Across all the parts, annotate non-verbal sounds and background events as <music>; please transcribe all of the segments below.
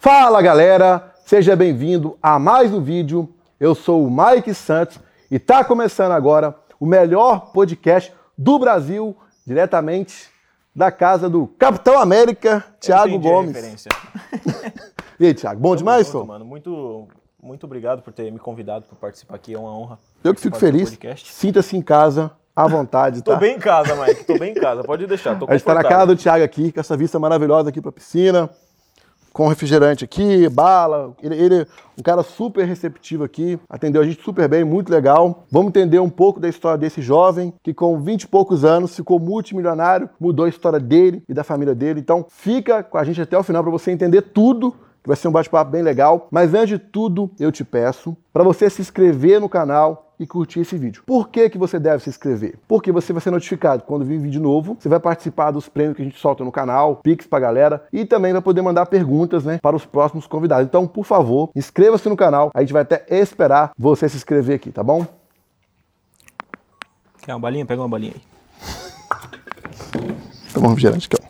Fala galera, seja bem-vindo a mais um vídeo. Eu sou o Mike Santos e está começando agora o melhor podcast do Brasil, diretamente da casa do Capitão América, Thiago Gomes. <laughs> e aí, Thiago, bom demais, senhor? mano, muito, muito obrigado por ter me convidado para participar aqui, é uma honra. Eu que fico feliz. Sinta-se em casa, à vontade, tá? Tô bem em casa, Mike, tô bem em casa, pode deixar, tô A gente tá na casa do Thiago aqui, com essa vista maravilhosa aqui para a piscina com refrigerante aqui, bala. Ele, ele um cara super receptivo aqui, atendeu a gente super bem, muito legal. Vamos entender um pouco da história desse jovem que com 20 e poucos anos ficou multimilionário, mudou a história dele e da família dele. Então fica com a gente até o final para você entender tudo vai ser um bate-papo bem legal. Mas antes de tudo, eu te peço para você se inscrever no canal, e curtir esse vídeo. Por que, que você deve se inscrever? Porque você vai ser notificado quando vir vídeo novo, você vai participar dos prêmios que a gente solta no canal, Pix pra galera e também vai poder mandar perguntas né, para os próximos convidados. Então, por favor, inscreva-se no canal, a gente vai até esperar você se inscrever aqui, tá bom? Quer uma balinha? Pega uma balinha aí. Toma um refrigerante, aqui,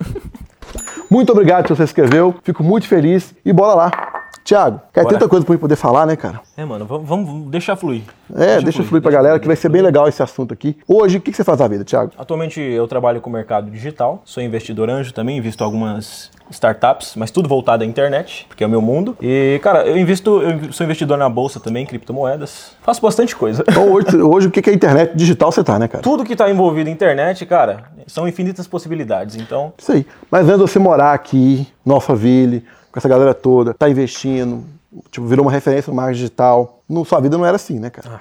Muito obrigado se você se inscreveu, fico muito feliz e bora lá! Tiago, quer tanta coisa pra gente poder falar, né, cara? É, mano, vamos, vamos deixar fluir. É, deixa, deixa fluir, fluir pra galera, fluir, que vai ser bem legal esse assunto aqui. Hoje, o que, que você faz da vida, Tiago? Atualmente eu trabalho com o mercado digital, sou investidor anjo também, invisto algumas startups, mas tudo voltado à internet, porque é o meu mundo. E, cara, eu invisto, eu sou investidor na bolsa também, criptomoedas. Faço bastante coisa. Então, hoje, <laughs> hoje o que é internet digital você tá, né, cara? Tudo que tá envolvido em internet, cara, são infinitas possibilidades. Então. Isso aí. Mas antes de você morar aqui, no Alphaville, com essa galera toda, tá investindo, tipo, virou uma referência no marketing digital. No, sua vida não era assim, né, cara?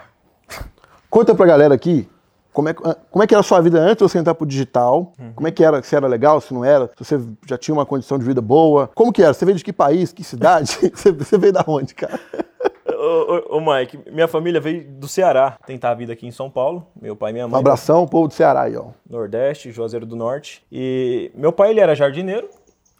Ah. Conta pra galera aqui como é, como é que era a sua vida antes de você entrar pro digital, uhum. como é que era, se era legal, se não era, se você já tinha uma condição de vida boa, como que era? Você veio de que país, que cidade? <laughs> você, você veio da onde, cara? Ô, ô, Mike, minha família veio do Ceará tentar a vida aqui em São Paulo. Meu pai e minha mãe. Um abração, povo do Ceará aí, ó. Nordeste, Juazeiro do Norte. E meu pai, ele era jardineiro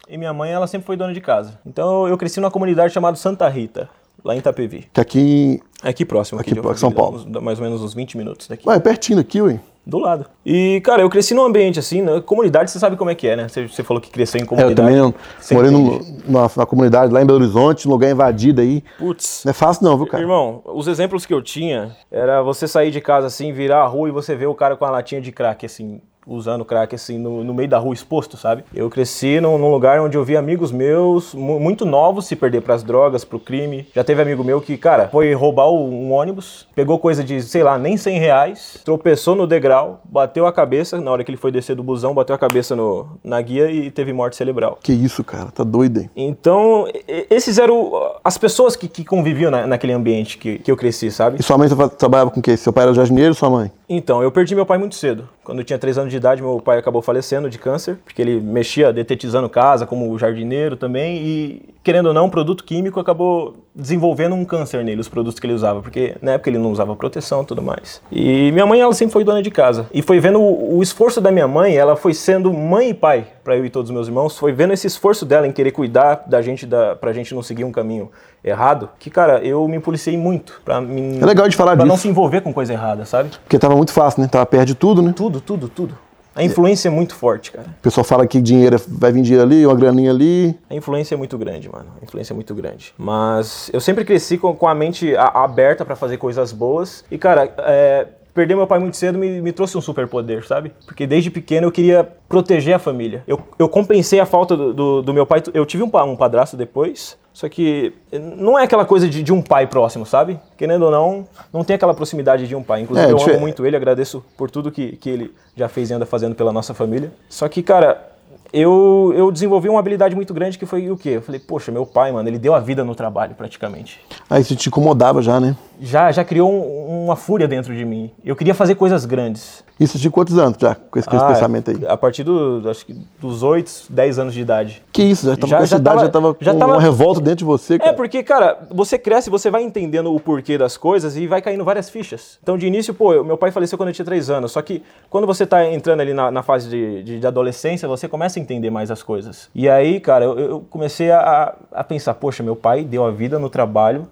e minha mãe, ela sempre foi dona de casa. Então eu cresci numa comunidade chamada Santa Rita, lá em Itapevi. Que aqui... Aqui próximo. Aqui, aqui São Paulo. mais ou menos uns 20 minutos daqui. Ué, é pertinho aqui, ué. Do lado. E, cara, eu cresci num ambiente assim, na comunidade, você sabe como é que é, né? Você, você falou que cresceu em comunidade. É, eu também morei no, na, na, comunidade lá em Belo Horizonte, um lugar invadido aí. Putz. Não é fácil não, viu, cara? Irmão, os exemplos que eu tinha era você sair de casa assim, virar a rua e você ver o cara com a latinha de crack, assim, usando crack assim no, no, meio da rua exposto, sabe? Eu cresci num, num lugar onde eu vi amigos meus muito novos se perder para as drogas, pro crime. Já teve amigo meu que, cara, foi roubar um ônibus, pegou coisa de, sei lá, nem 100 reais, tropeçou no degrau, bateu a cabeça, na hora que ele foi descer do busão, bateu a cabeça no, na guia e teve morte cerebral. Que isso, cara, tá doido, hein? Então, esses eram as pessoas que, que conviviam na, naquele ambiente que, que eu cresci, sabe? E sua mãe trabalhava com o quê? Seu pai era jardineiro sua mãe? Então, eu perdi meu pai muito cedo. Quando eu tinha 3 anos de idade, meu pai acabou falecendo de câncer, porque ele mexia detetizando casa, como jardineiro também, e querendo ou não, um produto químico acabou desenvolvendo um câncer nele, os produtos que ele usava, porque na época ele não usava proteção e tudo mais. E minha mãe, ela sempre foi dona de casa. E foi vendo o, o esforço da minha mãe, ela foi sendo mãe e pai para eu e todos os meus irmãos, foi vendo esse esforço dela em querer cuidar da gente, da, pra gente não seguir um caminho errado, que, cara, eu me policiei muito pra mim. É legal de falar pra disso. não se envolver com coisa errada, sabe? Porque tava muito fácil, né? Tava perto de tudo, né? Tudo, tudo, tudo. A influência é muito forte, cara. O pessoal fala que dinheiro é, vai vir dinheiro ali, uma graninha ali. A influência é muito grande, mano. A influência é muito grande. Mas eu sempre cresci com, com a mente aberta para fazer coisas boas. E, cara, é, perder meu pai muito cedo me, me trouxe um superpoder, sabe? Porque desde pequeno eu queria proteger a família. Eu, eu compensei a falta do, do, do meu pai. Eu tive um, um padrasto depois, só que não é aquela coisa de, de, um pai próximo, sabe? Querendo ou não, não tem aquela proximidade de um pai. Inclusive, é, eu amo muito ele, agradeço por tudo que, que ele já fez e anda fazendo pela nossa família. Só que, cara, eu, eu desenvolvi uma habilidade muito grande que foi o quê? Eu falei, poxa, meu pai, mano, ele deu a vida no trabalho praticamente. Ah, isso te incomodava já, né? Já, já criou um, uma fúria dentro de mim. Eu queria fazer coisas grandes. Isso de quantos anos já, com esse, ah, pensamento aí? A partir do, acho que dos 8, 10 anos de idade. Que isso, já estava com essa idade, já estava já tava... uma revolta dentro de você, é, cara. É, porque, cara, você cresce, você vai entendendo o porquê das coisas e vai caindo várias fichas. Então, de início, pô, meu pai faleceu quando eu tinha 3 anos, só que quando você está entrando ali na, na fase de, de, de, adolescência, você começa a entender mais as coisas. E aí, cara, eu, eu comecei a, a pensar, poxa, meu pai deu a vida no trabalho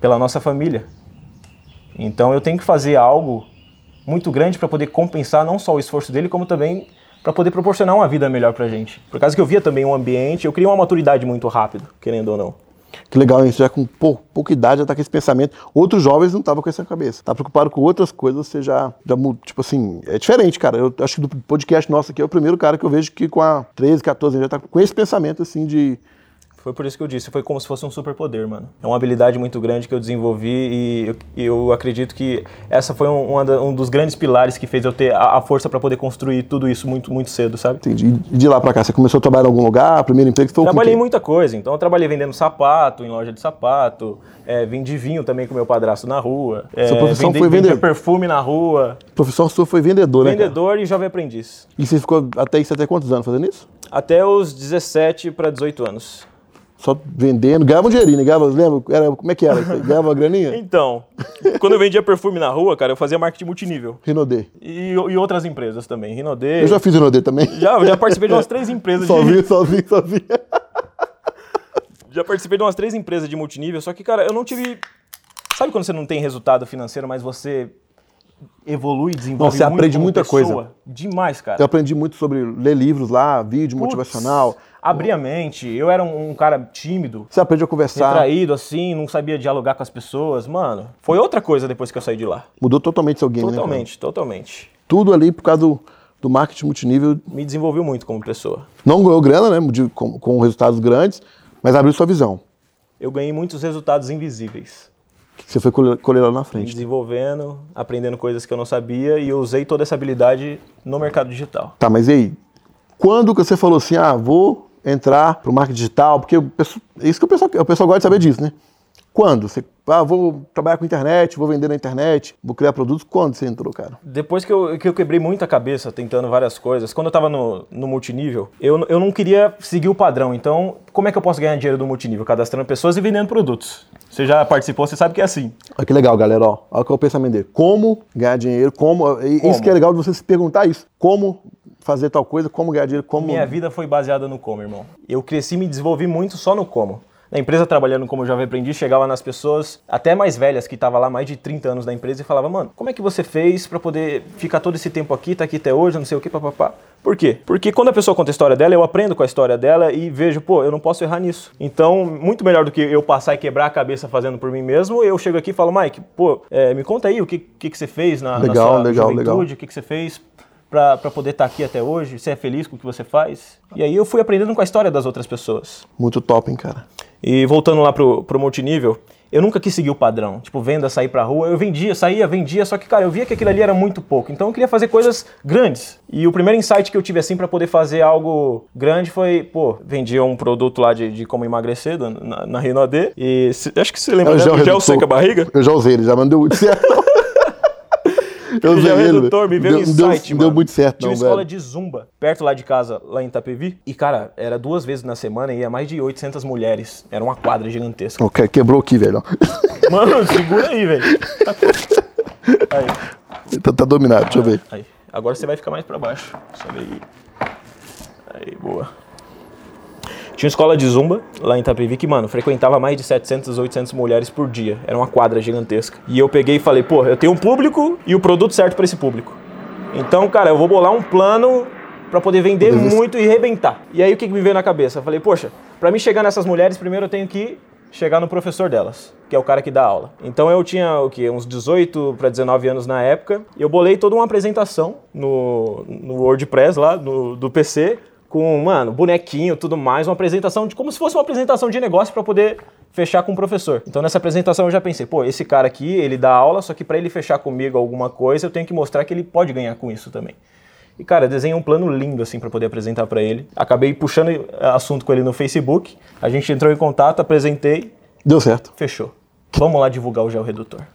pela nossa família. Então, eu tenho que fazer algo muito grande para poder compensar não só o esforço dele, como também para poder proporcionar uma vida melhor pra gente. Por causa que eu via também um ambiente, eu criei uma maturidade muito rápido, querendo ou não. Que legal? Você já com pou- pouca idade já tá com esse pensamento. Outros jovens não estavam com essa cabeça. Tá preocupado com outras coisas, você já, já tipo assim, é diferente, cara. Eu acho que do podcast nosso aqui é o primeiro cara que eu vejo que com a 13, 14 anos já tá com esse pensamento, assim, de... Foi por isso que eu disse, foi como se fosse um superpoder, mano. É uma habilidade muito grande que eu desenvolvi e eu, eu acredito que essa foi um, um dos grandes pilares que fez eu ter a, a força para poder construir tudo isso muito, muito cedo, sabe? Entendi. E de lá pra cá, você começou a trabalhar em algum lugar? Primeiro emprego foi com Trabalhei em muita coisa, então eu trabalhei vendendo sapato, em loja de sapato, é, vendi vinho também com meu padrasto na rua. É, Sua profissão vendi- foi vendia vender? perfume na rua, Profissão sua foi vendedor, né, cara? vendedor e jovem aprendiz. E você ficou até isso até quantos anos fazendo isso? Até os 17 para 18 anos. Só vendendo, ganhava um dinheirinho, né? ganhava, lembra? Era, como é que era? <laughs> Ganhava uma graninha? Então, quando eu vendia perfume na rua, cara, eu fazia marketing multinível. Rinodê. E, e outras empresas também. Rinodê. Eu já fiz Rinodê também. Já, já participei de umas três empresas de. Sozinho, sozinho, sozinho. Já participei de umas três empresas de multinível, só que, cara, eu não tive. Sabe quando você não tem resultado financeiro, mas você evolui, desenvolve Não, você muito aprende muita pessoa? coisa. Demais, cara. Eu aprendi muito sobre ler livros lá, vídeo Putz, motivacional. Abri a mente. Eu era um, um cara tímido, Você aprende a conversar. retraído, assim, não sabia dialogar com as pessoas. Mano, foi outra coisa depois que eu saí de lá. Mudou totalmente seu game, né? Totalmente, totalmente. Tudo ali por causa do, do marketing multinível. Me desenvolveu muito como pessoa. Não ganhou grana, né? de- com, com resultados grandes, mas abriu sua visão. Eu ganhei muitos resultados invisíveis. Que você foi colher, lá na Me frente. desenvolvendo, aprendendo coisas que eu não sabia e eu usei toda essa habilidade no mercado digital. Tá, mas e aí? Quando que você falou assim, ah, vou entrar pro marketing digital? Porque o pessoal, é isso que o pessoal, o pessoal gosta de saber disso, né? Quando? Você, ah, vou trabalhar com internet, vou vender na internet, vou criar produtos. Quando você entrou, cara? Depois que eu, que eu quebrei muita cabeça tentando várias coisas, quando eu tava no, no multinível, eu, eu não queria seguir o padrão. Então, como é que eu posso ganhar dinheiro do multinível? Cadastrando pessoas e vendendo produtos. Você já participou, você sabe que é assim. Olha que legal, galera, ó. Olha qual é o pensamento dele. Como ganhar dinheiro, como... Como? Isso que é legal de você se perguntar isso. Como fazer tal coisa, como ganhar dinheiro, como... Minha vida foi baseada no como, irmão. Eu cresci e me desenvolvi muito só no como. Na empresa, trabalhando como jovem aprendiz, chegava nas pessoas, até mais velhas, que estavam lá mais de 30 anos na empresa, e falava, mano, como é que você fez pra poder ficar todo esse tempo aqui, tá aqui até hoje, não sei o que, papapá. Por quê? Porque quando a pessoa conta a história dela, eu aprendo com a história dela e vejo, pô, eu não posso errar nisso. Então, muito melhor do que eu passar e quebrar a cabeça fazendo por mim mesmo, eu chego aqui e falo, Mike, pô, é, me conta aí o que, que, que você fez na, na Legal, sua legal, juventude, legal. o que, que você fez pra pra poder estar aqui até hoje, você é feliz com o que você faz. E aí eu fui aprendendo com a história das outras pessoas. Muito top, hein, cara. E voltando lá pro, pro multinível, eu nunca quis seguir o padrão. Tipo, venda, sair pra rua. Eu vendia, saía, vendia, só que, cara, eu via que aquilo ali era muito pouco. Então eu queria fazer coisas grandes. E o primeiro insight que eu tive, assim, pra poder fazer algo grande foi, pô, vendia um produto lá de, de como emagrecer na, na Rinodê. E se- acho que você lembra, o né? gel O gel seca a barriga. Eu já usei ele, já mandou muito <laughs> certo. Eu gel ele, redutor, me veio deu, um deu- insight, Deu mano. muito certo, Tinha não, uma escola velho. de zumba perto lá de casa, lá em Itapevi. E, cara, era duas vezes na semana e ia mais de 800 mulheres. Era uma quadra gigantesca. Ok, quebrou aqui, velho. <laughs> Mano, segura aí, velho. Tá Aí, tá, tá dominado, deixa eu ver. aí. Agora você vai ficar mais pra baixo. Sobe aí. Aí, boa. Tinha uma escola de zumba lá em Itapevi que, mano, frequentava mais de 700, 800 mulheres por dia. Era uma quadra gigantesca. E eu peguei e falei, pô, eu tenho um público e o produto certo pra esse público. Então, cara, eu vou bolar um plano pra poder vender muito e rebentar. E aí o que que me veio na cabeça? Eu falei, poxa, pra mim chegar nessas mulheres, primeiro eu tenho que chegar no professor delas, que é o cara que dá aula. Então eu tinha o quê? Uns 18 para 19 anos na época. E eu bolei toda uma apresentação no, no WordPress lá, no, do PC, com, mano, bonequinho, tudo mais, uma apresentação de como se fosse uma apresentação de negócio para poder fechar com o professor. Então nessa apresentação eu já pensei, pô, esse cara aqui, ele dá aula, só que para ele fechar comigo alguma coisa, eu tenho que mostrar que ele pode ganhar com isso também. E, cara, desenhei um plano lindo, assim, para poder apresentar para ele. Acabei puxando assunto com ele no Facebook. A gente entrou em contato, apresentei, Deu certo. fechou. Vamos lá divulgar o gel redutor. <laughs>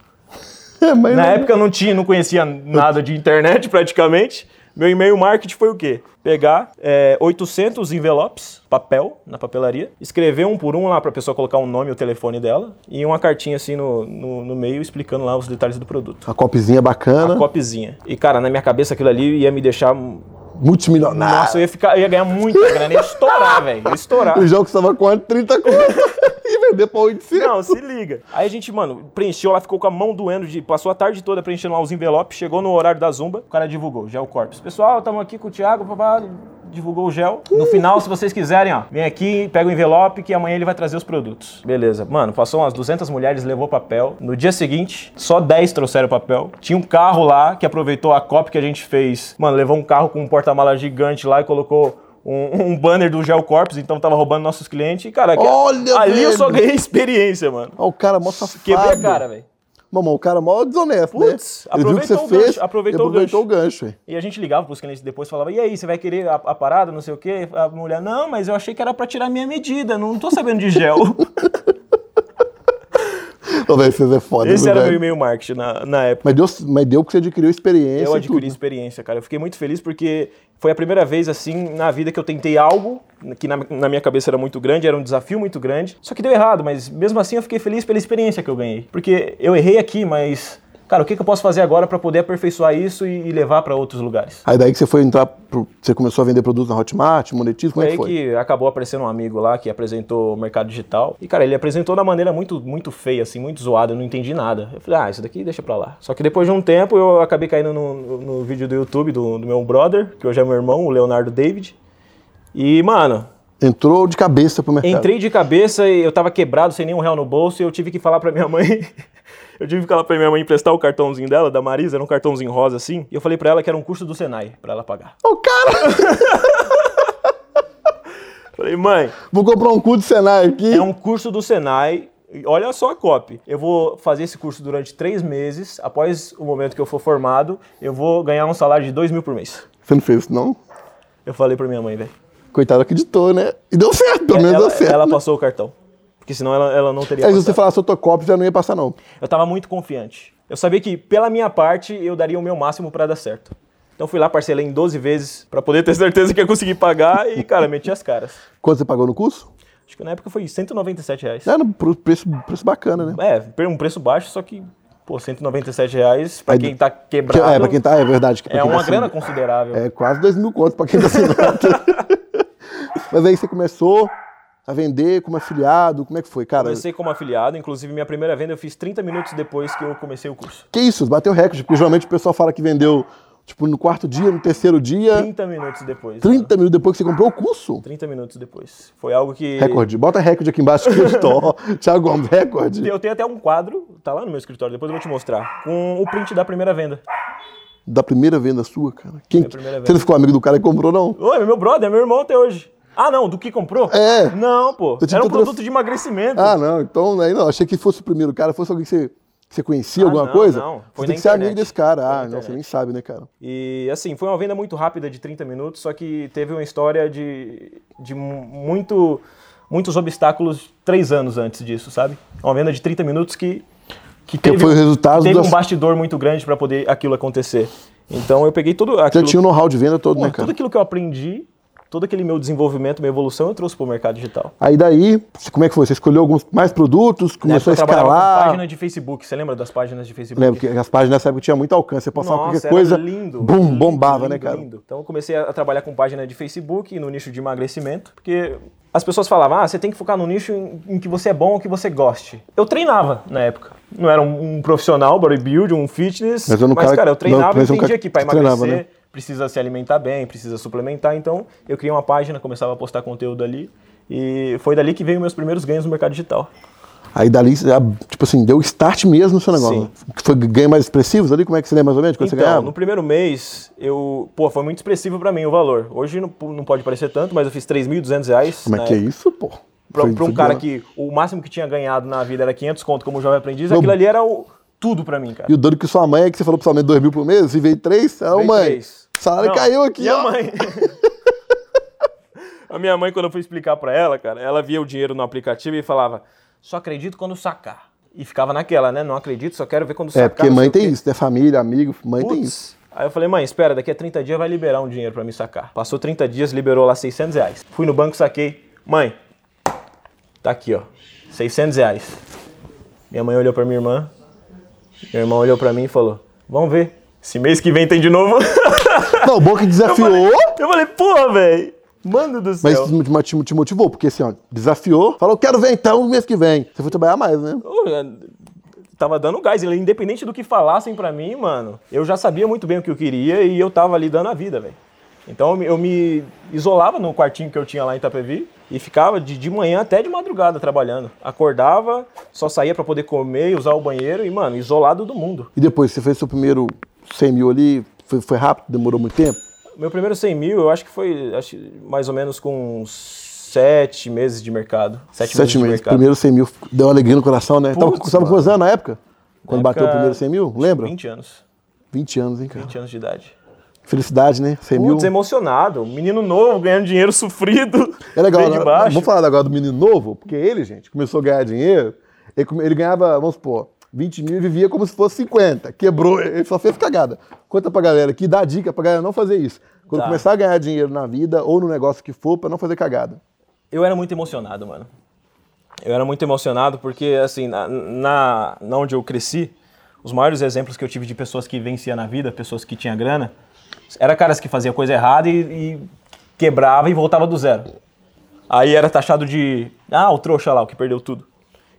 É, Na não- época eu não tinha, não conhecia nada de internet praticamente. Meu e-mail marketing foi o quê? Pegar é, 800 envelopes, papel, na papelaria, escrever um por um lá pra pessoa colocar o nome e o telefone dela e uma cartinha assim no, no, no meio explicando lá os detalhes do produto. A copizinha bacana. A copizinha. E, cara, na minha cabeça aquilo ali ia me deixar multimilionário. Nossa, eu ia, ficar, eu ia ganhar muita grana, ia estourar, velho. Ia estourar. O jogo custava quanto? 30 conto. e vender pra 800. Não, se liga. Aí a gente, mano, preencheu lá, ficou com a mão doendo, de, passou a tarde toda preenchendo lá os envelopes, chegou no horário da Zumba, o cara divulgou, Gel Corpus. Pessoal, estamos aqui com o Thiago, papá, divulgou o gel. No final, se vocês quiserem, ó, vem aqui, pega o envelope que amanhã ele vai trazer os produtos. Beleza. Mano, passou umas 200 mulheres, levou papel. No dia seguinte, só 10 trouxeram papel. Tinha um carro lá que aproveitou a copy que a gente fez. Mano, levou um carro com um porta-mala gigante lá e colocou um, um, banner do Gel Corpus, então tava roubando nossos clientes. E, cara, Olha, ali velho. eu só ganhei experiência, mano. Ó, o cara mó safado. Quebrei a cara, velho. Mamão, o cara mó desonesto, Putz, né? Aproveitou o fez, gancho, aproveitou o aproveitou o gancho. E a gente ligava pros clientes depois falava, e aí, você vai querer a, a parada, não sei o quê? A mulher, não, mas eu achei que era pra tirar minha medida, não tô sabendo de gel. <laughs> Velho, vocês é foda, Esse era meu velho? e-mail marketing na, na época. Mas deu, mas deu que você adquiriu experiência Eu adquiri tudo. experiência, cara. Eu fiquei muito feliz porque foi a primeira vez, assim, na vida que eu tentei algo que na, na minha cabeça era muito grande, era um desafio muito grande. Só que deu errado, mas mesmo assim eu fiquei feliz pela experiência que eu ganhei. Porque eu errei aqui, mas, cara, o que, que eu posso fazer agora pra poder aperfeiçoar isso e, e levar pra outros lugares? Aí daí que você foi entrar, pro- você começou a vender produtos na Hotmart, monetiza, como é que foi? que acabou aparecendo um amigo lá que apresentou o mercado digital. E, cara, ele apresentou da maneira muito, muito feia, assim, muito zoada, eu não entendi nada. Eu falei, ah, isso daqui deixa pra lá. Só que depois de um tempo eu acabei caindo no, no- no vídeo do YouTube do, do meu brother, que hoje é meu irmão, o Leonardo David. E, mano, Entrou de cabeça pro mercado. entrei de cabeça e eu tava quebrado, sem nenhum real no bolso, e eu tive que falar pra minha mãe. <laughs> Eu tive que falar pra minha mãe emprestar o cartãozinho dela, da Marisa, era um cartãozinho rosa assim. E eu falei pra ela que era um curso do Senai, pra ela pagar. Ô, cara, <laughs> Falei, mãe, vou comprar um cu de Senai aqui. É um curso do Senai. Olha só a copy. Eu vou fazer esse curso durante três meses. Após o momento que eu for formado, eu vou ganhar um salário de dois mil por mês. Você não fez isso, não? Eu falei pra minha mãe, velho. Coitado, acreditou, né? E deu certo, pelo menos Ela, deu certo. ela né? passou o cartão. Porque senão ela, ela não teria Aí se você falasse autocópio, já não ia passar, não. Eu tava muito confiante. Eu sabia que, pela minha parte, eu daria o meu máximo pra dar certo. Então fui lá, parcelei em 12 vezes pra poder ter <laughs> certeza que ia conseguir pagar e, cara, meti as caras. Quanto você pagou no curso? Acho que na época foi 197 reais. Era um preço, preço bacana, né? É, um preço baixo, só que, pô, 197 reais pra Aí- quem tá Que- quebrado. é, pra quem tá, é verdade. É tá uma assim, grana considerável. É quase dois mil contos pra quem tá assinando. <laughs> <laughs> Mas aí você começou a vender como afiliado, como é que foi, cara? Comecei como afiliado, inclusive minha primeira venda eu fiz 30 minutos depois que eu comecei o curso. Que isso, bateu recorde, porque geralmente o pessoal fala que vendeu, tipo, no quarto dia, no terceiro dia, 30 minutos depois. 30 minutos depois que você comprou o curso. 30 minutos depois. Foi algo que. Recorde. Bota recorde aqui embaixo escrito, ó. <laughs> Thiago Gomes, recorde. Eu tenho até um quadro, tá lá no meu escritório, depois eu vou te mostrar, com o print da primeira venda. Da primeira venda sua, cara. Quem, Você não ficou amigo do cara que comprou, não? Oi, meu brother, é meu irmão até hoje. Ah, não, do que comprou? É. Não, pô. Era um trans- produto de emagrecimento. Ah, não. Então, aí não. Achei que fosse o primeiro cara, fosse alguém que você, que você conhecia, Ah, alguma não, coisa. não. Você Foi tem na que ser amigo desse cara. Foi Ah, não, você nem sabe, né, cara? E assim, foi uma venda muito rápida de 30 minutos, só que teve uma história de, de mu- muito, muitos obstáculos três anos antes disso, sabe? Uma venda de 30 minutos que, que teve, foi o resultado teve das- um bastidor muito grande para poder aquilo acontecer. Então eu peguei tudo Já aquilo, tinha o know-how de venda todo, Pô, né, cara? tudo aquilo que eu aprendi, todo aquele meu desenvolvimento, minha evolução, eu trouxe pro mercado digital. Aí daí, como é que foi? Você escolheu alguns mais produtos, começou a trabalhava com escalar. página de Facebook. Você lembra das páginas de Facebook? Lembro que as páginas nessa época tinham muito alcance. Você postava Nossa, qualquer coisa, lindo, bum, lindo, bombava, né, lindo, cara? lindo. Então eu comecei a trabalhar com página de Facebook no nicho de emagrecimento, porque as pessoas falavam, ah, você tem que focar no nicho em, que você é bom ou que você goste. Eu treinava na época. Não era um, um profissional, bodybuild, um fitness, Mas eu não mas cara- cara, eu treinava não, e mas um entendia que para que treinava, emagrecer né? Precisa se alimentar bem, precisa suplementar, então eu criei uma página, começava a postar conteúdo ali, e foi dali que veio meus primeiros ganhos no mercado digital. Aí dali, tipo assim, deu start mesmo no seu negócio. Foi ganho mais expressivos ali? Como é que você lembra mais ou menos? Quando Então, no primeiro mês, eu, pô, foi muito expressivo pra mim o valor. Hoje não, não pode parecer tanto, mas eu fiz 3.200 reais. Como é que é época. isso, pô? Pra, pra um cara que o máximo que tinha ganhado na vida era 500 conto como jovem aprendiz, aquilo ali era o, tudo pra mim, cara. E o doido que sua mãe é que você falou pessoalmente 2 mil por mês e veio 3? Não, Veio mãe. O salário Não, caiu aqui, Minha ó. mãe. <laughs> A minha mãe, quando eu fui explicar pra ela, cara, ela via o dinheiro no aplicativo e falava: só acredito quando sacar. E ficava naquela, né? Não acredito, só quero ver quando sacar. É, porque mãe tem isso, né? Família, amigo, mãe tem isso. Aí eu falei, mãe, espera, daqui a 30 dias vai liberar um dinheiro pra me sacar. Passou 30 dias, liberou lá 600 reais. Fui no banco, saquei. Mãe, tá aqui, ó, 600 reais. Minha mãe olhou pra minha irmã, minha irmã olhou pra mim e falou, vamos ver, esse mês que vem tem de novo. <laughs> Não, o bom que desafiou, Eu falei, porra, velho. Mano do mas céu. te, te- te motivou, porque assim, ó, desafiou, falou, quero ver então mês que vem. Você foi trabalhar mais, né? Eu Tava dando gás, independente do que falassem pra mim, mano, eu já sabia muito bem o que eu queria e eu tava ali dando a vida, velho. Então eu me- eu isolava no quartinho que eu tinha lá em Itapevi e ficava de, de manhã até de madrugada trabalhando. Acordava, só saía pra poder comer e usar o banheiro e, mano, isolado do mundo. E depois, você fez seu primeiro 100 mil ali, foi, foi rápido, demorou muito tempo? Meu primeiro 100 mil, eu acho que foi acho, mais ou menos com sete meses de mercado. Sete, meses Sete meses. mercado. Primeiro 100 mil, deu uma alegria no coração, né? Tava, Putz, tava com quantos anos na época? Quando Na bateu o época, primeiro 100 mil? Lembra? 20 anos. 20 anos, hein, cara? 20 anos de idade. Felicidade, né? 100 mil. Putz, emocionado. Menino novo, ganhando dinheiro sofrido. É legal, né? baixo. Vamos falar agora do menino novo, porque ele, gente, começou a ganhar dinheiro, ele, ele ganhava, vamos supor, 20 mil e vivia como se fosse 50. Quebrou, ele só fez cagada. Conta pra galera aqui, dá dica pra galera não fazer isso. Quando Tá. começar a ganhar dinheiro na vida ou no negócio que for, pra não fazer cagada. Eu era muito emocionado, mano. Eu era muito emocionado porque, assim, na, na, na onde eu cresci, os maiores exemplos que eu tive de pessoas que venciam na vida, pessoas que tinham grana, era caras que faziam coisa errada e, e quebrava e voltava do zero. Aí era taxado de, ah, o trouxa lá, o que perdeu tudo.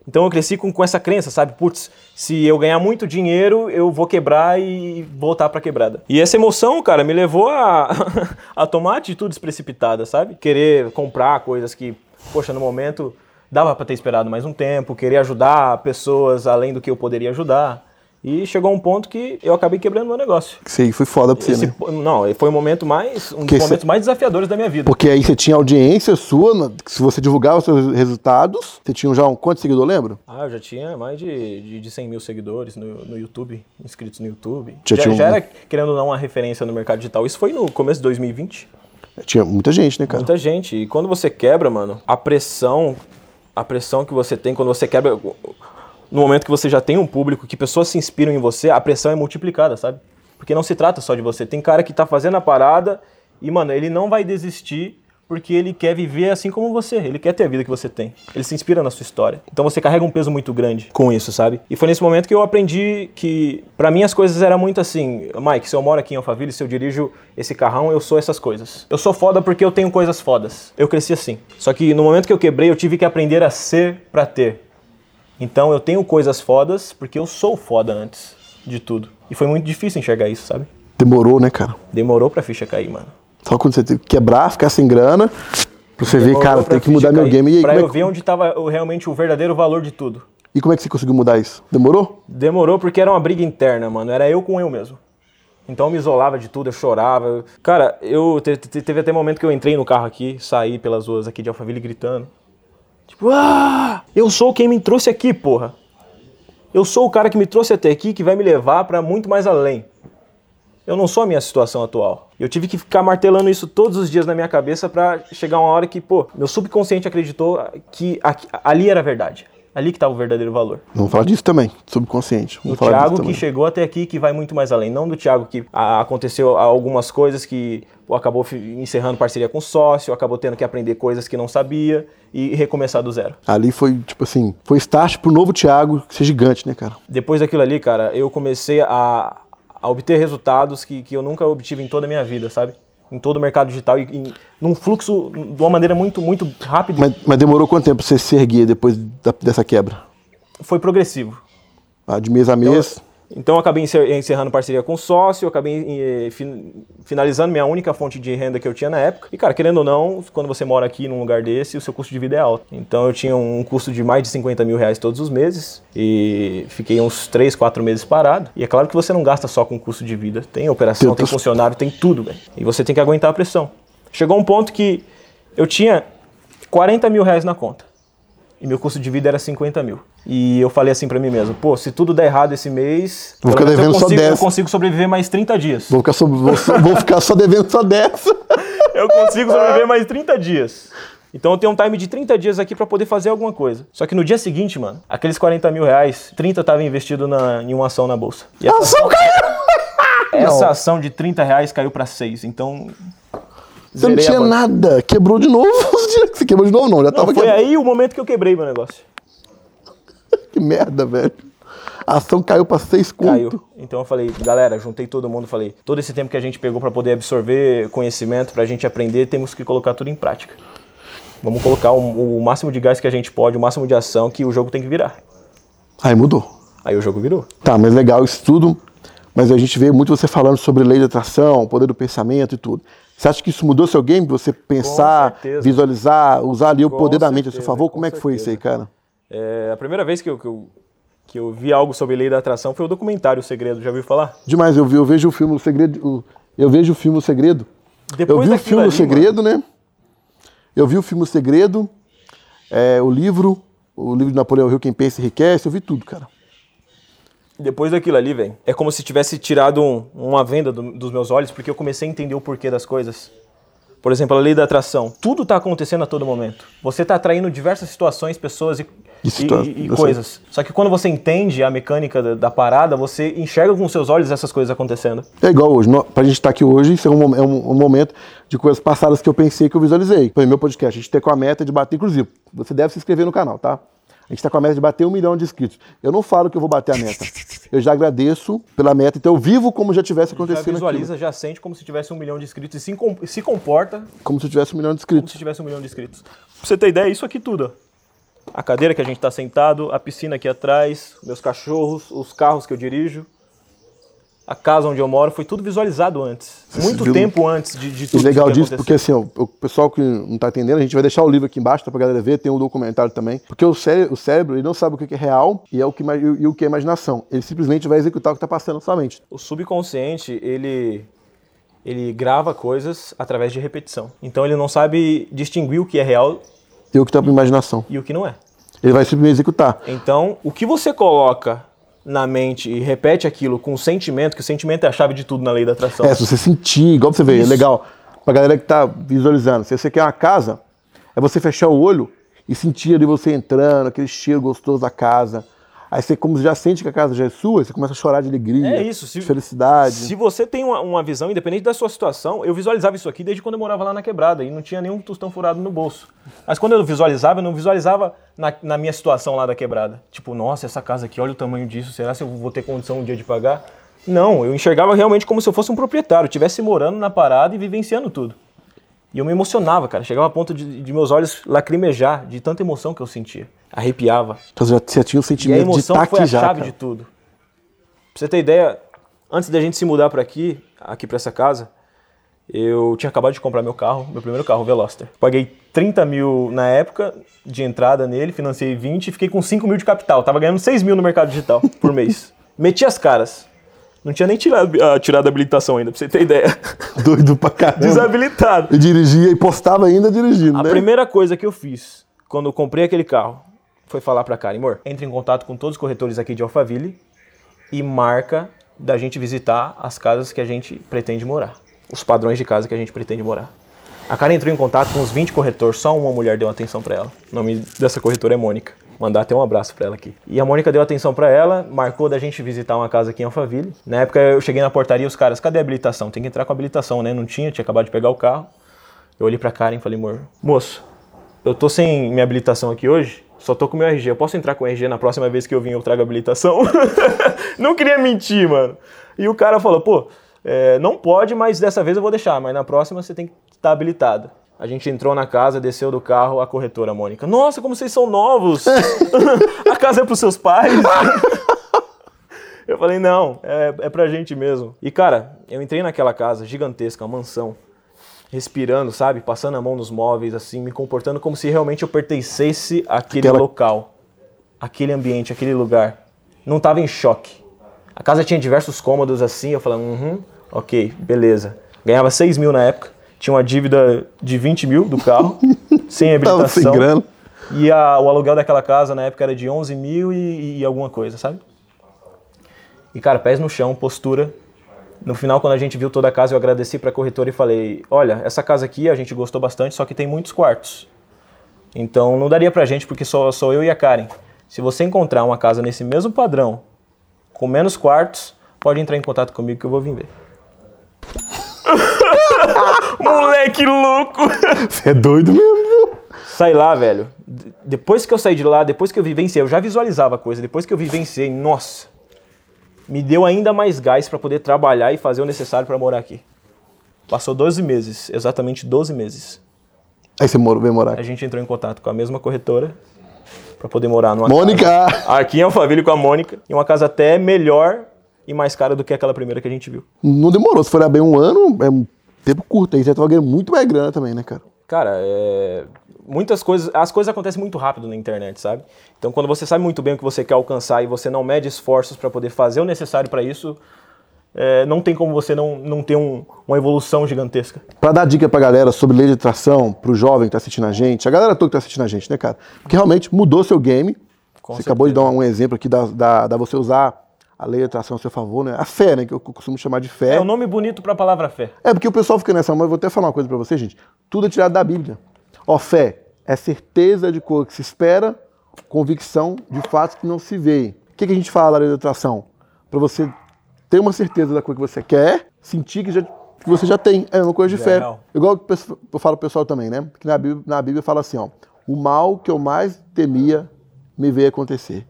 Então eu cresci com, com essa crença, sabe? Putz, se eu ganhar muito dinheiro, eu vou quebrar e voltar pra quebrada. E essa emoção, cara, me levou a, <laughs> a tomar atitudes precipitadas, sabe? Querer comprar coisas que, poxa, no momento dava pra ter esperado mais um tempo, querer ajudar pessoas além do que eu poderia ajudar. E chegou um ponto que eu acabei quebrando meu negócio. Isso aí foi foda pra você, Esse né? não, foi o momento mais, um Porque dos momentos mais desafiadores da minha vida. Porque aí você tinha audiência sua, se você divulgava os seus resultados, você tinha já um quanto de seguidor, lembra? Ah, eu já tinha mais de, de, de 100 mil seguidores no, no YouTube, inscritos no YouTube. Já Já, tinha um- já era, querendo ou não, uma referência no mercado digital. Isso foi no começo de 2020. Tinha muita gente, né, cara? Muita gente. E quando você quebra, mano, a pressão, a pressão que você tem quando você quebra, no momento que você já tem um público, que pessoas se inspiram em você, a pressão é multiplicada, sabe? Porque não se trata só de você. Tem cara que tá fazendo a parada e, mano, ele não vai desistir porque ele quer viver assim como você. Ele quer ter a vida que você tem. Ele se inspira na sua história. Então você carrega um peso muito grande com isso, sabe? E foi nesse momento que eu aprendi que, pra mim, as coisas eram muito assim. Mike, se eu moro aqui em Alphaville, se eu dirijo esse carrão, eu sou essas coisas. Eu sou foda porque eu tenho coisas fodas. Eu cresci assim. Só que no momento que eu quebrei, eu tive que aprender a ser pra ter. Então eu tenho coisas fodas porque eu sou foda antes de tudo. E foi muito difícil enxergar isso, sabe? Demorou, né, cara? Demorou pra ficha cair, mano. Só quando você teve que quebrar, ficar sem grana, pra você ver, Demorou cara, pra tem que mudar meu cair, game. E aí, pra como é eu que- ver onde tava realmente o verdadeiro valor de tudo. e como é que você conseguiu mudar isso? Demorou? Demorou porque era uma briga interna, mano. Era eu com eu mesmo. Então eu me isolava de tudo, eu chorava. Cara, eu te- te- teve até momento que eu entrei no carro aqui, saí pelas ruas aqui de Alphaville gritando. Tipo, ah, eu sou quem me trouxe aqui, porra. Eu sou o cara que me trouxe até aqui, que vai me levar pra muito mais além. Eu não sou a minha situação atual. Eu tive que ficar martelando isso todos os dias na minha cabeça pra chegar uma hora que, pô, meu subconsciente acreditou que aqui- ali era a verdade. Ali que tava o verdadeiro valor. Vamos falar disso também, subconsciente. Vamos Do Thiago que também. chegou até aqui, que vai muito mais além. Não do Thiago que ah, aconteceu algumas coisas que pô, acabou encerrando parceria com sócio, acabou tendo que aprender coisas que não sabia e recomeçar do zero. Ali foi, tipo assim, foi start pro novo Thiago ser gigante, né, cara? Depois daquilo ali, cara, eu comecei a, a obter resultados que, que eu nunca obtive em toda a minha vida, sabe? Em todo o mercado digital e em, num fluxo, de uma maneira muito, muito rápida. Mas, mas demorou quanto tempo você se erguer depois da- dessa quebra? Foi progressivo. Ah, de mês a mês? Então eu acabei encer- encerrando parceria com sócio, eu acabei eh, fin- finalizando minha única fonte de renda que eu tinha na época. E cara, querendo ou não, quando você mora aqui num lugar desse, o seu custo de vida é alto. Então eu tinha um custo de mais de 50 mil reais todos os meses e fiquei uns 3, 4 meses parado. E é claro que você não gasta só com custo de vida. Tem operação, Tem tem funcionário, tem tudo, velho. E você tem que aguentar a pressão. Chegou um ponto que eu tinha 40 mil reais na conta e meu custo de vida era 50 mil. E eu falei assim pra mim mesmo, pô, se tudo der errado esse mês, Vou ficar menos eu devendo só consigo, 10. eu consigo sobreviver mais 30 dias. Vou ficar só, vou vou ficar só devendo só dessa. <laughs> Eu consigo sobreviver mais 30 dias. Então eu tenho um time de 30 dias aqui pra poder fazer alguma coisa. Só que no dia seguinte, mano, aqueles 40 mil reais, 30 tava investido na, em uma ação na bolsa. E essa, Ação caiu! <laughs> essa ação de 30 reais caiu pra 6. Então. Você não tinha nada. Quebrou de novo. <laughs> Você quebrou de novo, não. Já Não, tava foi quebrado. aí o momento que eu quebrei meu negócio. Que merda, velho. A ação caiu pra seis Caiu. conto. Então eu falei, galera, juntei todo mundo, falei, todo esse tempo que a gente pegou pra poder absorver conhecimento, pra gente aprender, temos que colocar tudo em prática. Vamos colocar o, o máximo de gás que a gente pode, o máximo de ação que o jogo tem que virar. Aí mudou. Aí o jogo virou. Tá, mas legal isso tudo. Mas a gente vê muito você falando sobre lei de atração, poder do pensamento e tudo. Você acha que isso mudou seu game? Você pensar, certeza. visualizar, usar ali o Com poder da mente a seu certeza, favor? com Como é que foi isso aí, cara? É, a primeira vez que eu, que, eu, que eu vi algo sobre lei da atração foi o documentário O Segredo, já ouviu falar? Demais, eu, vi, eu vejo o filme O Segredo. o- eu vejo o filme O Segredo. eu Depois vi o filme O ali, Segredo, né? Eu vi o filme O Segredo, é, o livro, o livro de Napoleão Hill, Quem Pensa Enriquece, eu vi tudo, cara. Depois daquilo ali, velho, é como se tivesse tirado um- uma venda do- dos meus olhos, porque eu comecei a entender o porquê das coisas. Por exemplo, a lei da atração. Tudo tá acontecendo a todo momento. Você tá atraindo diversas situações, pessoas e, E e- sei. coisas. Só que quando você entende a mecânica da, da parada, você enxerga com seus olhos essas coisas acontecendo. É igual hoje. nó- Pra gente estar aqui hoje, isso é um, é um- um momento de coisas passadas que eu pensei que eu visualizei. Exemplo, meu podcast, a gente tem com a meta de bater, inclusive, você deve se inscrever no canal, tá? A gente está com a meta de bater um milhão de inscritos. Eu não falo que eu vou bater a meta. Eu já agradeço pela meta, então eu vivo como já tivesse Já acontecendo visualiza, já sente como se tivesse um milhão de inscritos e se, com- se comporta aquilo. Como se tivesse um milhão de como inscritos. se tivesse um milhão de inscritos. Pra você ter ideia, isso aqui tudo. A cadeira que a gente tá sentado, a piscina aqui atrás, meus cachorros, os carros que eu dirijo, a casa onde eu moro, foi tudo visualizado antes. Muito viu? tempo antes de, de E tudo legal isso que disso, porque assim, ó, o pessoal que não tá entendendo, a gente vai deixar o livro aqui embaixo tá pra galera ver, tem um documentário também. Porque o, cére o cérebro, ele não sabe o que é real e, é o que, e o que é imaginação. Ele simplesmente vai executar o que tá passando na sua mente. O subconsciente, ele ele grava coisas através de repetição. Então ele não sabe distinguir o que é real E o que tá pra imaginação. e o que não é. Ele vai simplesmente executar. Então, o que você coloca na mente e repete aquilo com o sentimento, que o sentimento é a chave de tudo na lei da atração. É, se você sentir, igual você vê, é Isso. legal. Pra galera que tá visualizando, se você quer uma casa, é você fechar o olho e sentir ali você entrando, aquele cheiro gostoso da casa. Aí você, como já sente que a casa já é sua, você começa a chorar de alegria, É isso, se- de felicidade. Se você tem uma, uma visão, independente da sua situação, eu visualizava isso aqui desde quando eu morava lá na quebrada e não tinha nenhum tostão furado no bolso. Mas quando eu visualizava, eu não visualizava na, na minha situação lá da quebrada. Tipo, nossa, essa casa aqui, olha o tamanho disso, será que eu vou ter condição um dia de pagar? Não, eu enxergava realmente como se eu fosse um proprietário, estivesse morando na parada e vivenciando tudo. E eu me emocionava, cara. Chegava a ponto de, de meus olhos lacrimejar de tanta emoção que eu sentia. Arrepiava. Então você já, você tinha o E a sentimento de emoção estar foi a já. chave cara. de tudo. Pra você ter ideia, antes da gente se mudar pra aqui, aqui pra essa casa, eu tinha acabado de comprar meu carro, meu primeiro carro, o Veloster. Paguei 30 mil na época de entrada nele, financei 20 e fiquei com 5 mil de capital. Tava ganhando 6 mil no mercado digital por <laughs> mês. Meti as caras. Não tinha nem tirado, ah, tirado a habilitação ainda, pra você ter ideia. <laughs> Doido pra caramba. Desabilitado. E dirigia e postava ainda dirigindo, A né? primeira coisa que eu fiz quando eu comprei aquele carro foi falar pra Karen, amor, entre em contato com todos os corretores aqui de Alphaville e marca da gente visitar as casas que a gente pretende morar. Os padrões de casa que a gente pretende morar. A Karen entrou em contato com uns 20 corretores, só uma mulher deu atenção pra ela. O nome dessa corretora é Mônica. Mandar até um abraço pra ela aqui. E a Mônica deu atenção pra ela, marcou da gente visitar uma casa aqui em Alphaville. Na época eu cheguei na portaria, os caras, cadê a habilitação? Tem que entrar com a habilitação, né? Não tinha, tinha acabado de pegar o carro. Eu olhei pra Karen e falei, amor, moço, eu tô sem minha habilitação aqui hoje, só tô com meu RG. Eu posso entrar com o RG na próxima vez que eu vim eu trago habilitação? <laughs> não queria mentir, mano. E o cara falou, pô, é, não pode, mas dessa vez eu vou deixar, mas na próxima você tem que estar habilitado. A gente entrou na casa, desceu do carro, a corretora Mônica. Nossa, como vocês são novos! <laughs> a casa é pros seus pais? Eu falei, não, é, é pra gente mesmo. E cara, eu entrei naquela casa gigantesca, uma mansão, respirando, sabe? Passando a mão nos móveis, assim, me comportando como se realmente eu pertencesse àquele Aquela- local, aquele ambiente, aquele lugar. Não tava em choque. A casa tinha diversos cômodos assim, eu falei, uhum, ok, beleza. Ganhava 6 mil na época, tinha uma dívida de 20 mil do carro, <laughs> sem Tava sem habilitação. grana. E a- o aluguel daquela casa na época era de 11 mil e, e alguma coisa, sabe? E, cara, pés no chão, postura. No final, quando a gente viu toda a casa, eu agradeci pra corretora e falei: Olha, essa casa aqui a gente gostou bastante, só que tem muitos quartos. Então não daria pra gente, porque só sou eu e a Karen. Se você encontrar uma casa nesse mesmo padrão, com menos quartos, pode entrar em contato comigo que eu vou vir ver. <laughs> Moleque louco! Você é doido mesmo? Saí lá, velho. D- Depois que eu saí de lá, depois que eu vivenciei, eu já visualizava a coisa. Depois que eu vivenciei, nossa, me deu ainda mais gás para poder trabalhar e fazer o necessário para morar aqui. Passou 12 meses, exatamente 12 meses. Aí você morou, veio morar A aqui. gente entrou em contato com a mesma corretora para poder morar numa Mônica! casa. Aqui em Alphaville com a Mônica, em uma casa até melhor e mais cara do que aquela primeira que a gente viu. Não demorou. Se for bem um ano, é um tempo curto. Aí já tava ganhando muito mais grana também, né, cara? Cara, é... muitas coisas, as coisas acontecem muito rápido na internet, sabe? Então, quando você sabe muito bem o que você quer alcançar e você não mede esforços para poder fazer o necessário para isso, é, não tem como você não, não ter um- uma evolução gigantesca. Pra dar dica pra galera sobre lei de atração, pro jovem que tá assistindo a gente, a galera toda que tá assistindo a gente, né, cara? Porque realmente mudou seu game. Com você acabou de dar um exemplo aqui da, da, da você usar a lei de atração a seu favor, né? A fé, né? Que eu costumo chamar de fé. É um nome bonito para a palavra fé. É porque o pessoal fica nessa, mas eu vou até falar uma coisa pra você, gente. Tudo é tirado da Bíblia. Ó, fé é certeza de coisa que se espera, convicção de fatos que não se vê. O que, que a gente fala na lei da atração? Pra você ter uma certeza da coisa que você quer, sentir que, já, que você já tem. É uma coisa de fé. Igual que eu falo pro pessoal também, né? Que na Bíblia, na Bíblia fala assim, ó. O mal que eu mais temia me veio acontecer.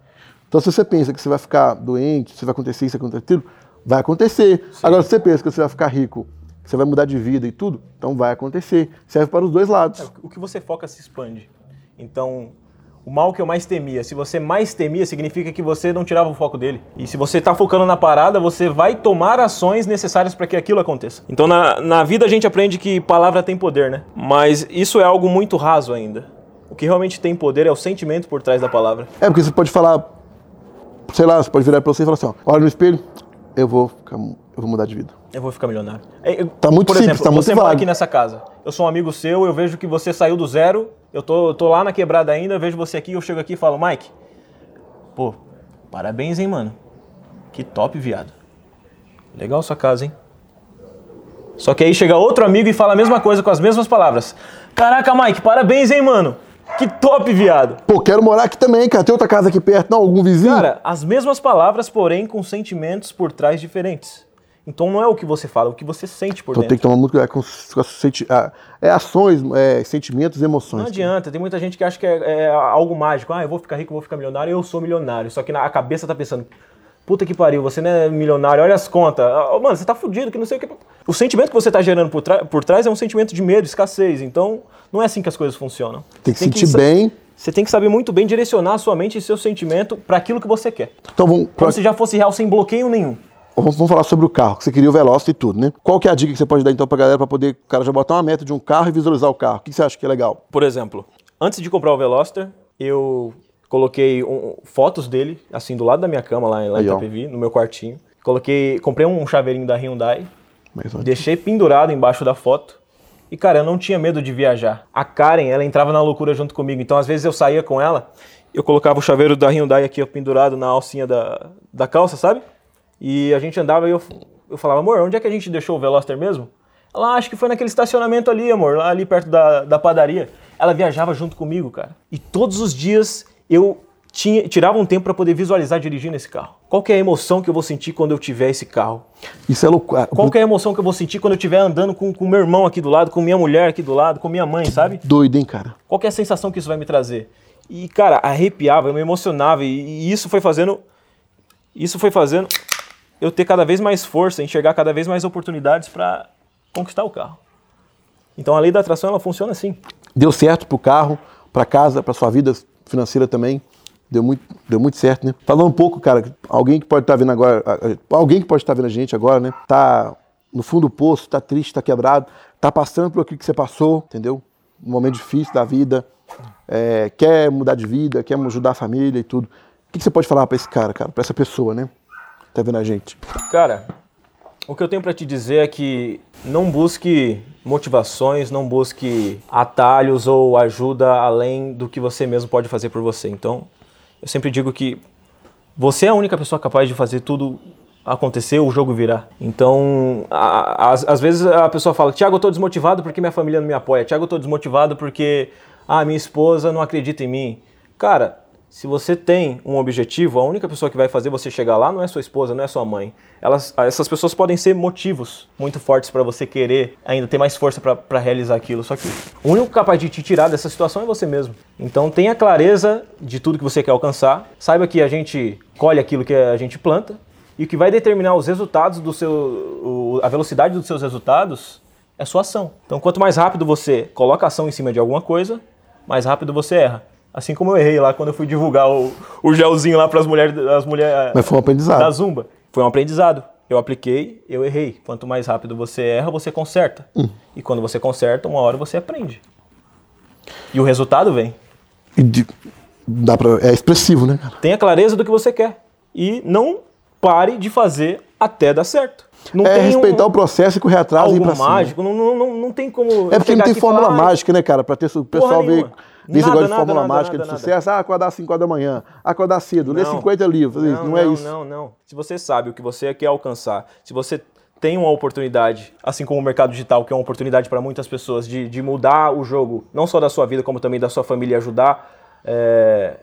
Então, se você pensa que você vai ficar doente, se vai acontecer isso, acontecer aquilo, vai acontecer. Agora, se você pensa que você vai ficar rico, que você vai mudar de vida e tudo, então vai acontecer. Serve para os dois lados. O que você foca se expande. Então, o mal que eu mais temia, se você mais temia, significa que você não tirava o foco dele. E se você está focando na parada, você vai tomar ações necessárias para que aquilo aconteça. Então, na, na vida a gente aprende que palavra tem poder, né? Mas isso é algo muito raso ainda. O que realmente tem poder é o sentimento por trás da palavra. É porque você pode falar, sei lá, você pode virar para você e falar assim, ó, olha no espelho, eu vou, ficar, eu vou mudar de vida. Eu vou ficar milionário. É, eu- Tá muito Por simples, exemplo, tá muito você mora vago. aqui nessa casa. Eu sou um amigo seu, eu vejo que você saiu do zero. Eu tô, eu tô lá na quebrada ainda, eu vejo você aqui, eu chego aqui e falo, Mike, pô, parabéns, hein, mano. Que top, viado. Legal sua casa, hein? Só que aí chega outro amigo e fala a mesma coisa com as mesmas palavras. Caraca, Mike, parabéns, hein, mano. Que top, viado. Pô, quero morar aqui também, cara. Tem outra casa aqui perto, não? Algum vizinho? Cara, as mesmas palavras, porém com sentimentos por trás diferentes. Então não é o que você fala, é o que você sente por então dentro. tem que tomar muito cuidado com, ah, é ações, é, sentimentos e emoções. Não adianta, tem muita gente que acha que é, é algo mágico. Ah, eu vou ficar rico, eu vou ficar milionário, eu sou milionário. Só que na a cabeça tá pensando, puta que pariu, você não é milionário, olha as contas. Ah, Mano, você tá fudido, que não sei o que. O sentimento que você tá gerando por, por trás é um sentimento de medo, escassez. Então, não é assim que as coisas funcionam. Tem que Você sentir sa- bem. Você tem que saber muito bem direcionar a sua mente e seu sentimento para aquilo que você quer. Então vamos, Como se já fosse real sem bloqueio nenhum. vamos, vamos falar sobre o carro, que você queria o Veloster e tudo, né? Qual que é a dica que você pode dar então pra galera pra poder o cara já botar uma meta de um carro e visualizar o carro? O que que você acha que é legal? Por exemplo, antes de comprar o Veloster, eu coloquei um- fotos dele, assim, do lado da minha cama, lá, lá em. Itapevi, no meu quartinho. Coloquei, comprei um chaveirinho da Hyundai, deixei pendurado embaixo da foto. E, cara, eu não tinha medo de viajar. A Karen, ela entrava na loucura junto comigo. Então, às vezes, eu saía com ela, eu colocava o chaveiro da Hyundai aqui, pendurado na alcinha da, da calça, sabe? E a gente andava e eu, eu falava, amor, onde é que a gente deixou o Veloster mesmo? Ela, "Ah, acho que foi naquele estacionamento ali, amor, lá ali perto da, da padaria. Ela viajava junto comigo, cara. E todos os dias eu tinha, tirava um tempo para poder visualizar dirigindo esse carro. Qual é a emoção que eu vou sentir quando eu tiver esse carro? Isso é loucura. Qual que é a emoção que eu vou sentir quando eu estiver andando com o meu irmão aqui do lado, com minha mulher aqui do lado, com minha mãe, sabe? Doido, hein, cara? Qual é a sensação que isso vai me trazer? E, cara, arrepiava, eu me emocionava e, e isso foi fazendo. Isso foi fazendo eu ter cada vez mais força, enxergar cada vez mais oportunidades para conquistar o carro. Então a lei da atração ela funciona assim. Deu certo pro carro, pra casa, pra sua vida financeira também. Deu muito, deu muito certo, né? Falando um pouco, cara, alguém que pode estar vendo agora, alguém que pode estar vendo a gente agora, né? Tá no fundo do poço, tá triste, tá quebrado, tá passando por aquilo que você passou, entendeu? Um momento difícil da vida, é, quer mudar de vida, quer ajudar a família e tudo. O que que você pode falar pra esse cara, cara, pra essa pessoa, né? Tá vendo a gente? Cara, o que eu tenho para te dizer é que não busque motivações, não busque atalhos ou ajuda além do que você mesmo pode fazer por você. Então, eu sempre digo que você é a única pessoa capaz de fazer tudo acontecer, o jogo virar. Então, a- às, vezes a pessoa fala: Tiago, eu tô desmotivado porque minha família não me apoia. Tiago, eu tô desmotivado porque ah, minha esposa não acredita em mim. Cara, se você tem um objetivo, a única pessoa que vai fazer você chegar lá não é sua esposa, não é sua mãe. Elas, essas pessoas podem ser motivos muito fortes para você querer ainda ter mais força para realizar aquilo. Só que o único capaz de te tirar dessa situação é você mesmo. Então tenha clareza de tudo que você quer alcançar. Saiba que a gente colhe aquilo que a gente planta. E o que vai determinar os resultados do seu. a velocidade dos seus resultados é sua ação. Então, quanto mais rápido você coloca ação em cima de alguma coisa, mais rápido você erra. Assim como eu errei lá quando eu fui divulgar o, o gelzinho lá para as mulheres, as mulheres Mas foi um aprendizado. da Zumba. Foi um aprendizado. Eu apliquei, eu errei. Quanto mais rápido você erra, você conserta. E quando você conserta, uma hora você aprende. E o resultado vem. De- dá pra, é expressivo, né, cara? Tenha clareza do que você quer. E não pare de fazer até dar certo. Não é respeitar um, o processo e correr atrás e ir pra cima. mágico. Não, não, não, não tem como. É porque não tem fórmula falar, "Ah, mágica, né, cara? Pra ter o pessoal ver Nada, negócio de nada, fórmula nada, mágica nada, de nada. sucesso. Ah, acordar às 5 horas da manhã, acordar cedo, ler Não. 50 livros. Não, não é isso. Não, não. Se você sabe o que você quer alcançar, se você tem uma oportunidade, assim como o mercado digital, que é uma oportunidade para muitas pessoas de, de mudar o jogo, não só da sua vida, como também da sua família, e ajudar é,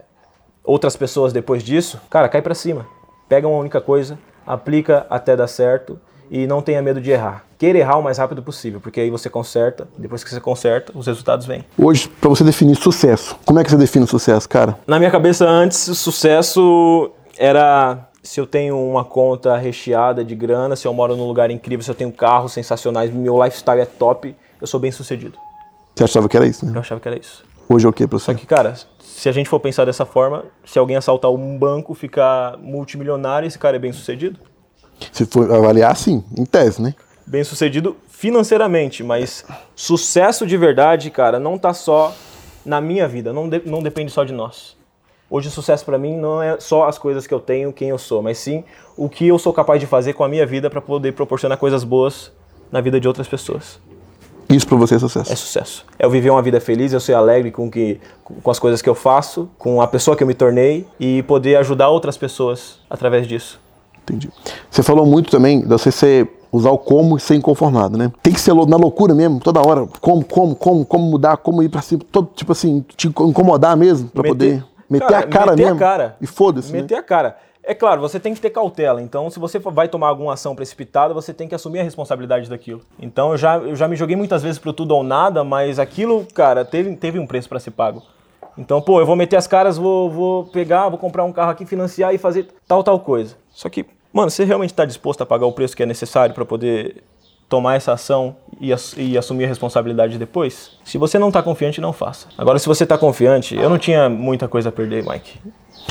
outras pessoas depois disso, cara, cai para cima. Pega uma única coisa, aplica até dar certo e não tenha medo de errar. Queira errar o mais rápido possível, porque aí você conserta, depois que você conserta, os resultados vêm. Hoje, pra você definir sucesso, como é que você define sucesso, cara? Na minha cabeça antes, o sucesso era se eu tenho uma conta recheada de grana, se eu moro num lugar incrível, se eu tenho carros sensacionais, meu lifestyle é top, eu sou bem sucedido. Você achava que era isso, né? Eu achava que era isso. Hoje é o que pra você? Só que, cara, se a gente for pensar dessa forma, se alguém assaltar um banco, ficar multimilionário, esse cara é bem sucedido? Se for avaliar, sim, em tese, né? Bem sucedido financeiramente, mas sucesso de verdade, cara, não tá só na minha vida, não, de- não depende só de nós. Hoje o sucesso pra mim não é só as coisas que eu tenho, quem eu sou, mas sim o que eu sou capaz de fazer com a minha vida pra poder proporcionar coisas boas na vida de outras pessoas. Isso pra você é sucesso. É sucesso. É eu viver uma vida feliz, eu ser alegre com, que, com as coisas que eu faço, com a pessoa que eu me tornei e poder ajudar outras pessoas através disso. Entendi. Você falou muito também de você ser, usar o como e ser inconformado, né? Tem que ser na loucura mesmo, toda hora. Como, como, como, como mudar, como ir pra cima. Todo, tipo assim, te incomodar mesmo pra poder meter Cara, a cara meter mesmo. a cara. E foda-se, né? Meter a cara. É claro, você tem que ter cautela. Então, se você vai tomar alguma ação precipitada, você tem que assumir a responsabilidade daquilo. Então, eu já, eu já me joguei muitas vezes pro tudo ou nada, mas aquilo, cara, teve, teve um preço para ser pago. Então, pô, eu vou meter as caras, vou, vou pegar, vou comprar um carro aqui, financiar e fazer tal, tal coisa. Só que, mano, você realmente está disposto a pagar o preço que é necessário para poder tomar essa ação e, ass- e assumir a responsabilidade depois? Se você não tá confiante, não faça. Agora, se você tá confiante, eu não tinha muita coisa a perder, Mike.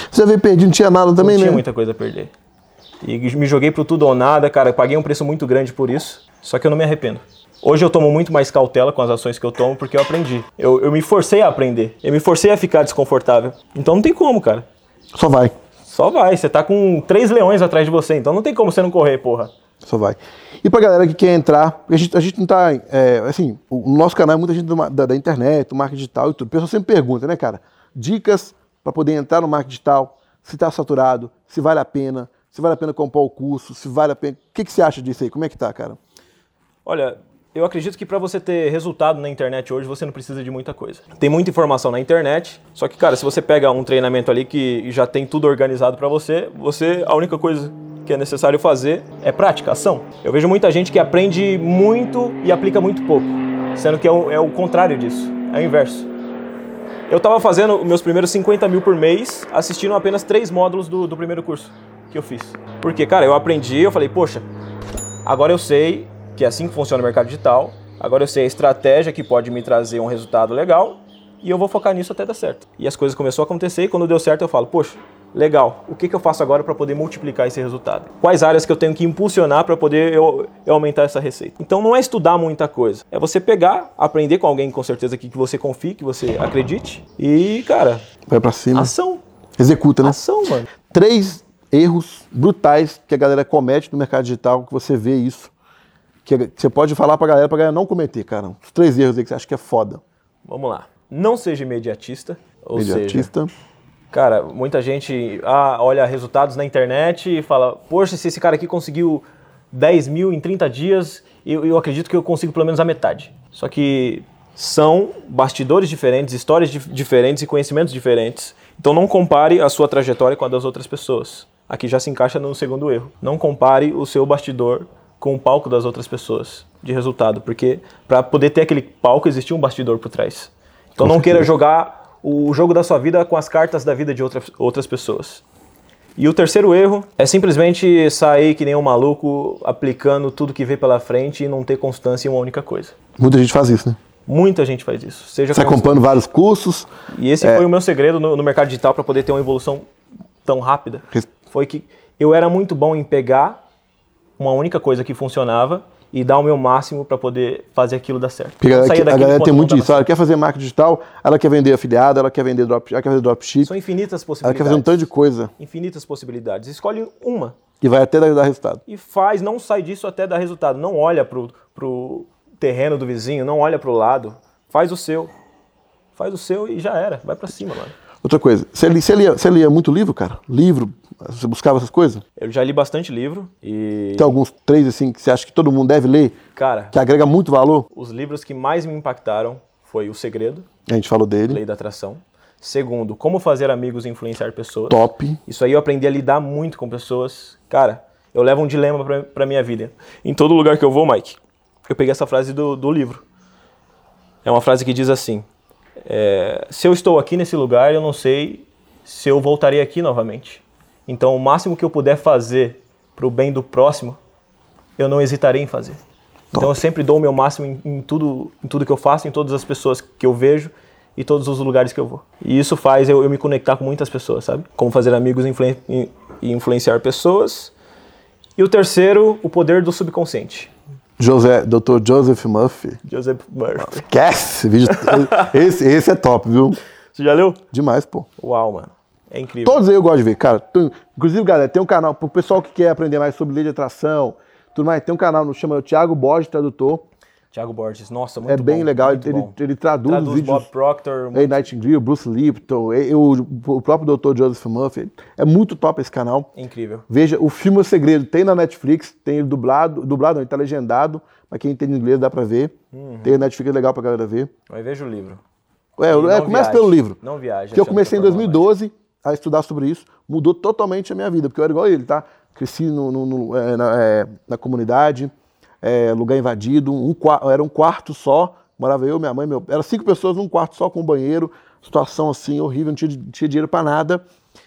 Você veio perdido, não tinha nada também, não tinha né? muita coisa a perder. E me joguei pro tudo ou nada, cara. Paguei um preço muito grande por isso. Só que eu não me arrependo. Hoje eu tomo muito mais cautela com as ações que eu tomo porque eu aprendi. Eu, eu me forcei a aprender. Eu me forcei a ficar desconfortável. Então não tem como, cara. Só vai. Só vai. Você tá com três leões atrás de você. Então não tem como você não correr, porra. Só vai. E pra galera que quer entrar, porque a gente, a gente não tá. é, assim, o nosso canal é muita gente do da, da internet, do marketing digital e tudo. O pessoal sempre pergunta, né, cara? Dicas pra poder entrar no marketing digital, se tá saturado, se vale a pena, se vale a pena comprar o curso, se vale a pena. O que, que você acha disso aí? Como é que tá, cara? Olha, eu acredito que para você ter resultado na internet hoje, você não precisa de muita coisa. Tem muita informação na internet, só que, cara, se você pega um treinamento ali que já tem tudo organizado para você, você, a única coisa que é necessário fazer é prática, ação. Eu vejo muita gente que aprende muito e aplica muito pouco, sendo que é o, é o contrário disso, é o inverso. Eu tava fazendo meus primeiros 50 mil por mês, assistindo apenas três módulos do, do primeiro curso que eu fiz. Porque, cara, eu aprendi, eu falei, poxa, agora eu sei que é assim que funciona o mercado digital, agora eu sei a estratégia que pode me trazer um resultado legal e eu vou focar nisso até dar certo. E as coisas começaram a acontecer e quando deu certo eu falo, poxa, legal, o que, que eu faço agora para poder multiplicar esse resultado? Quais áreas que eu tenho que impulsionar para poder eu, eu aumentar essa receita? Então não é estudar muita coisa, é você pegar, aprender com alguém com certeza que, que você confie, que você acredite e, cara, Vai pra cima. ação, Executa, né? ação, mano. Três erros brutais que a galera comete no mercado digital, que você vê isso. Que você pode falar pra galera, pra galera não cometer, cara. Os três erros aí que você acha que é foda. Vamos lá. Não seja imediatista, ou seja, Mediatista. Cara, muita gente ah, olha resultados na internet e fala: Poxa, se esse cara aqui conseguiu 10 mil em 30 dias, eu, eu acredito que eu consigo pelo menos a metade. Só que são bastidores diferentes, histórias dif- diferentes e conhecimentos diferentes. Então não compare a sua trajetória com a das outras pessoas. Aqui já se encaixa no segundo erro. Não compare o seu bastidor com o palco das outras pessoas de resultado, porque para poder ter aquele palco existia um bastidor por trás. Então não queira jogar o jogo da sua vida com as cartas da vida de outras, outras pessoas. E o terceiro erro é simplesmente sair que nem um maluco aplicando tudo que vê pela frente e não ter constância em uma única coisa. Muita gente faz isso, né? Muita gente faz isso. Seja constante. comprando vários cursos. E esse foi o meu segredo no, no mercado digital para poder ter uma evolução tão rápida. Foi que eu era muito bom em pegar uma única coisa que funcionava e dar o meu máximo para poder fazer aquilo dar certo. Porque a a galera tem muito isso. Ela quer fazer marketing digital, ela quer vender afiliado, ela quer vender drop, ela quer fazer dropship. São infinitas ela quer possibilidades. fazer um tanto de coisa Infinitas possibilidades. Escolhe uma que vai até dar dar resultado. e faz, não sai disso até dar resultado. Não olha pro, pro terreno do vizinho, não olha pro lado. Faz o seu. Faz o seu e já era. Vai para cima, mano. Outra coisa, você lia, você, lia, você lia muito livro, cara? Livro? Você buscava essas coisas? Eu já li bastante livro e, Tem alguns três assim que você acha que todo mundo deve ler, cara, que agrega muito valor? os livros que mais me impactaram foi O Segredo, A gente falou dele. Lei da Atração. Segundo, Como Fazer Amigos e Influenciar Pessoas. Top. Isso aí eu aprendi a lidar muito com pessoas. Cara, eu levo um dilema pra, pra minha vida. Em todo lugar que eu vou, Mike, eu peguei essa frase do, do livro. É uma frase que diz assim: é, Se eu estou aqui nesse lugar, eu não sei se eu voltarei aqui novamente. Então, o máximo que eu puder fazer pro bem do próximo, eu não hesitarei em fazer. Então, eu sempre dou o meu máximo em, em tudo, em tudo que eu faço, em todas as pessoas que eu vejo e todos os lugares que eu vou. E isso faz eu, eu me conectar com muitas pessoas, sabe? Como fazer amigos e influen- influenciar pessoas. E o terceiro, o poder do subconsciente. José, Dr. Joseph Murphy. Joseph Murphy. Esquece! esse vídeo- <laughs> esse, esse é top, viu? Você já leu? Demais, pô. Uau, mano. É incrível. Todos aí eu gosto de ver, cara. Inclusive, galera, tem um canal, pro pessoal que quer aprender mais sobre lei de atração, tudo mais, tem um canal no chama Thiago Borges Tradutor. Thiago Borges, nossa, muito É bem bom, legal, muito ele, bom. ele traduz, Traduz os vídeos. Bob Proctor. A. Nightingale, Bruce Lipton, e- o, próprio Dr. Joseph Murphy. É muito top esse canal. Incrível. Veja, o filme O Segredo tem na Netflix, tem ele dublado, dublado não, ele tá legendado, mas quem entende inglês dá pra ver. Tem na Netflix, é legal pra galera ver. Mas veja o livro. É, eu- é, começa viaje. pelo livro. Não viaje. Que eu comecei em que é problema 2012 a estudar sobre isso, mudou totalmente a minha vida, porque eu era igual ele, tá? Cresci no, no- no- é, na, é, na comunidade, é, lugar invadido, um, era um quarto só, morava eu, minha mãe, meu. Era cinco pessoas num quarto só com um banheiro, situação assim horrível, não tinha, não tinha dinheiro pra nada.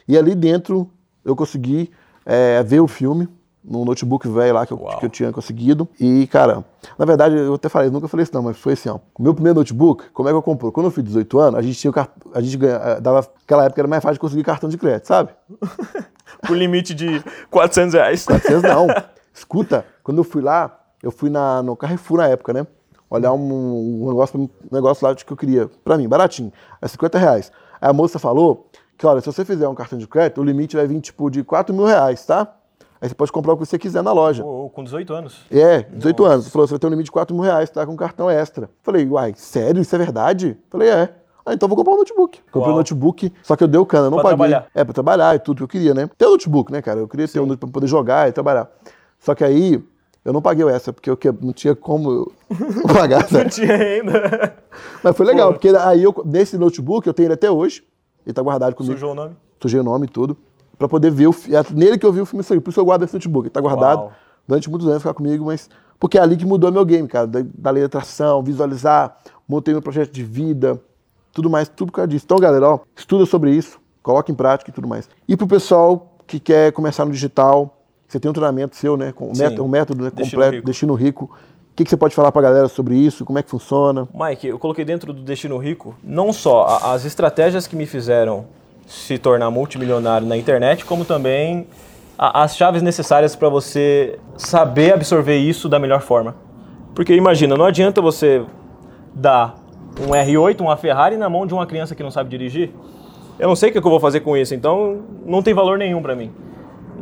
E ali dentro eu consegui é, ver o filme. No notebook velho lá que eu, Uau. que eu tinha conseguido. E, cara, na verdade, eu até falei, nunca falei isso não, mas foi assim, ó. O meu primeiro notebook, como é que eu comprei? Quando eu fiz 18 anos, a gente tinha o cart... a gente ganha... eh, dava, naquela época era mais fácil de conseguir cartão de crédito, sabe? <laughs> Por limite de 400 reais. 400 não. <laughs> Escuta, quando eu fui lá, eu fui na, no Carrefour na época, né? Olhar um, um negócio, um negócio lá de que eu queria, pra mim, baratinho, é 50 reais. Aí a moça falou que, olha, se você fizer um cartão de crédito, o limite vai vir, tipo, de 4 mil reais, tá? Aí você pode comprar o que você quiser na loja. Ô, ô, com 18 anos. É, 18 anos. Falou, você vai ter um limite de 4 mil reais, tá? Com cartão extra. Falei, uai, sério? Isso é verdade? Falei, é. Ah, então vou comprar um notebook. Comprei um Uau. notebook, só que eu dei o cana, eu não Pra paguei. trabalhar. É, pra trabalhar e tudo que eu queria, né? Ter um notebook, né, cara? Eu queria ter um notebook pra poder jogar e trabalhar. Só que aí, eu não paguei extra, porque eu que- não tinha como <laughs> pagar, Não sabe? tinha ainda. Mas foi legal, porque aí eu, nesse notebook, eu tenho ele até hoje. Ele tá guardado comigo. Sujou o nome? Sujei o nome e tudo. Pra poder ver o filme. É nele que eu vi o filme sair. Por isso eu guardo esse notebook. Ele tá guardado Uau. durante muitos anos, ficar comigo, mas. Porque é ali que mudou meu game, cara. Da, da lei da atração, visualizar, montei meu projeto de vida, tudo mais, tudo por causa disso. Então, galera, ó, estuda sobre isso, coloca em prática e tudo mais. E pro pessoal que quer começar no digital, você tem um treinamento seu, né? Com um método, um método né, completo, Rico. destino rico. O que, que você pode falar pra galera sobre isso? Como é que funciona? Mike, eu coloquei dentro do Destino Rico não só a- as estratégias que me fizeram se tornar multimilionário na internet, como também a- as chaves necessárias para você saber absorver isso da melhor forma. Porque imagina, não adianta você dar um R8, uma Ferrari na mão de uma criança que não sabe dirigir. Eu não sei o que eu vou fazer com isso, então não tem valor nenhum para mim.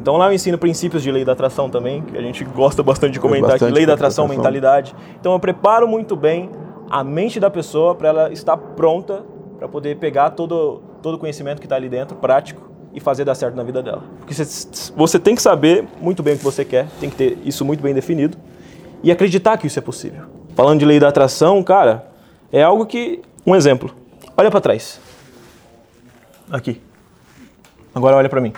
Então lá eu ensino princípios de lei da atração também, que a gente gosta bastante de comentar aqui, bastante lei da da atração, atração. mentalidade. Então eu preparo muito bem a mente da pessoa para ela estar pronta para poder pegar todo todo o conhecimento que está ali dentro, prático, e fazer dar certo na vida dela. Porque você, tem que saber muito bem o que você quer, tem que ter isso muito bem definido e acreditar que isso é possível. Falando de lei da atração, cara, é algo que um exemplo. Olha para trás. Aqui. Agora olha para mim.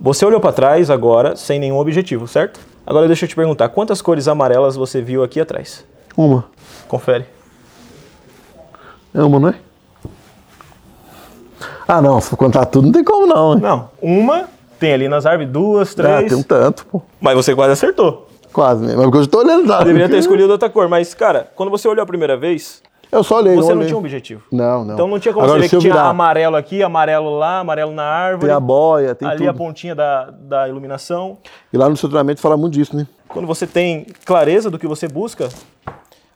Você olhou para trás agora sem nenhum objetivo, certo? Agora deixa eu te perguntar, quantas cores amarelas você viu aqui atrás? Uma. Confere. É uma, não é? Ah, não. Se for contar tudo, não tem como não. hein? Não, uma Tem ali nas árvores duas, Ah, três. tem um tanto, pô. Mas você quase acertou. Quase, né? Mas porque eu tô olhando nada. Deveria ter <laughs> escolhido outra cor. Mas, cara, quando você olhou a primeira vez, Eu só olhei, você não olhei. tinha um objetivo. Não, não. Então não tinha como Agora, você ver que tinha virar, amarelo aqui, amarelo lá, amarelo na árvore. Tem a boia, tem ali a tudo. pontinha da, da iluminação. E lá no seu treinamento fala muito disso, né? Quando você tem clareza do que você busca,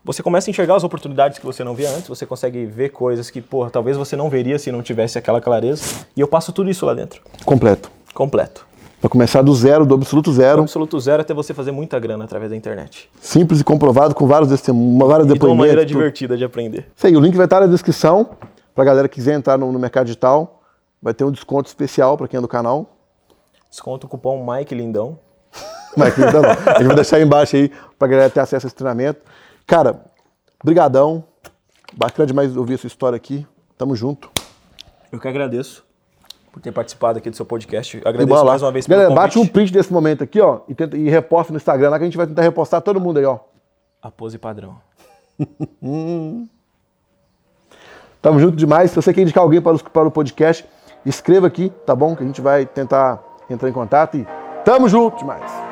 você começa a enxergar as oportunidades que você não via antes, você consegue ver coisas que, porra, talvez você não veria se não tivesse aquela clareza. E eu passo tudo isso lá dentro, Completo. completo. Pra começar do zero, do absoluto Do zero. absoluto zero até você fazer muita grana através da internet. Simples e comprovado, com vários, testemunhos, vários E de uma depoimentos. maneira divertida de aprender. Aí, o link vai estar na descrição. Pra galera que quiser entrar no, no mercado digital. Vai ter um desconto especial pra quem é do canal. Desconto o cupom Mike Lindão. <laughs> Mas ainda não. A gente vai deixar aí embaixo aí pra galera ter acesso a esse treinamento. Cara, brigadão. Bacana demais ouvir essa história aqui. Tamo junto. Eu que agradeço por ter participado aqui do seu podcast. Agradeço mais uma vez pelo Galera, bate um convite. print desse momento aqui, ó, e, tenta, e reposta no Instagram lá que a gente vai tentar repostar todo mundo aí, ó. A pose padrão. <laughs> Tamo junto demais. Se você quer indicar alguém para, os- para o podcast, escreva aqui, tá bom? Que a gente vai tentar entrar em contato e tamo junto demais.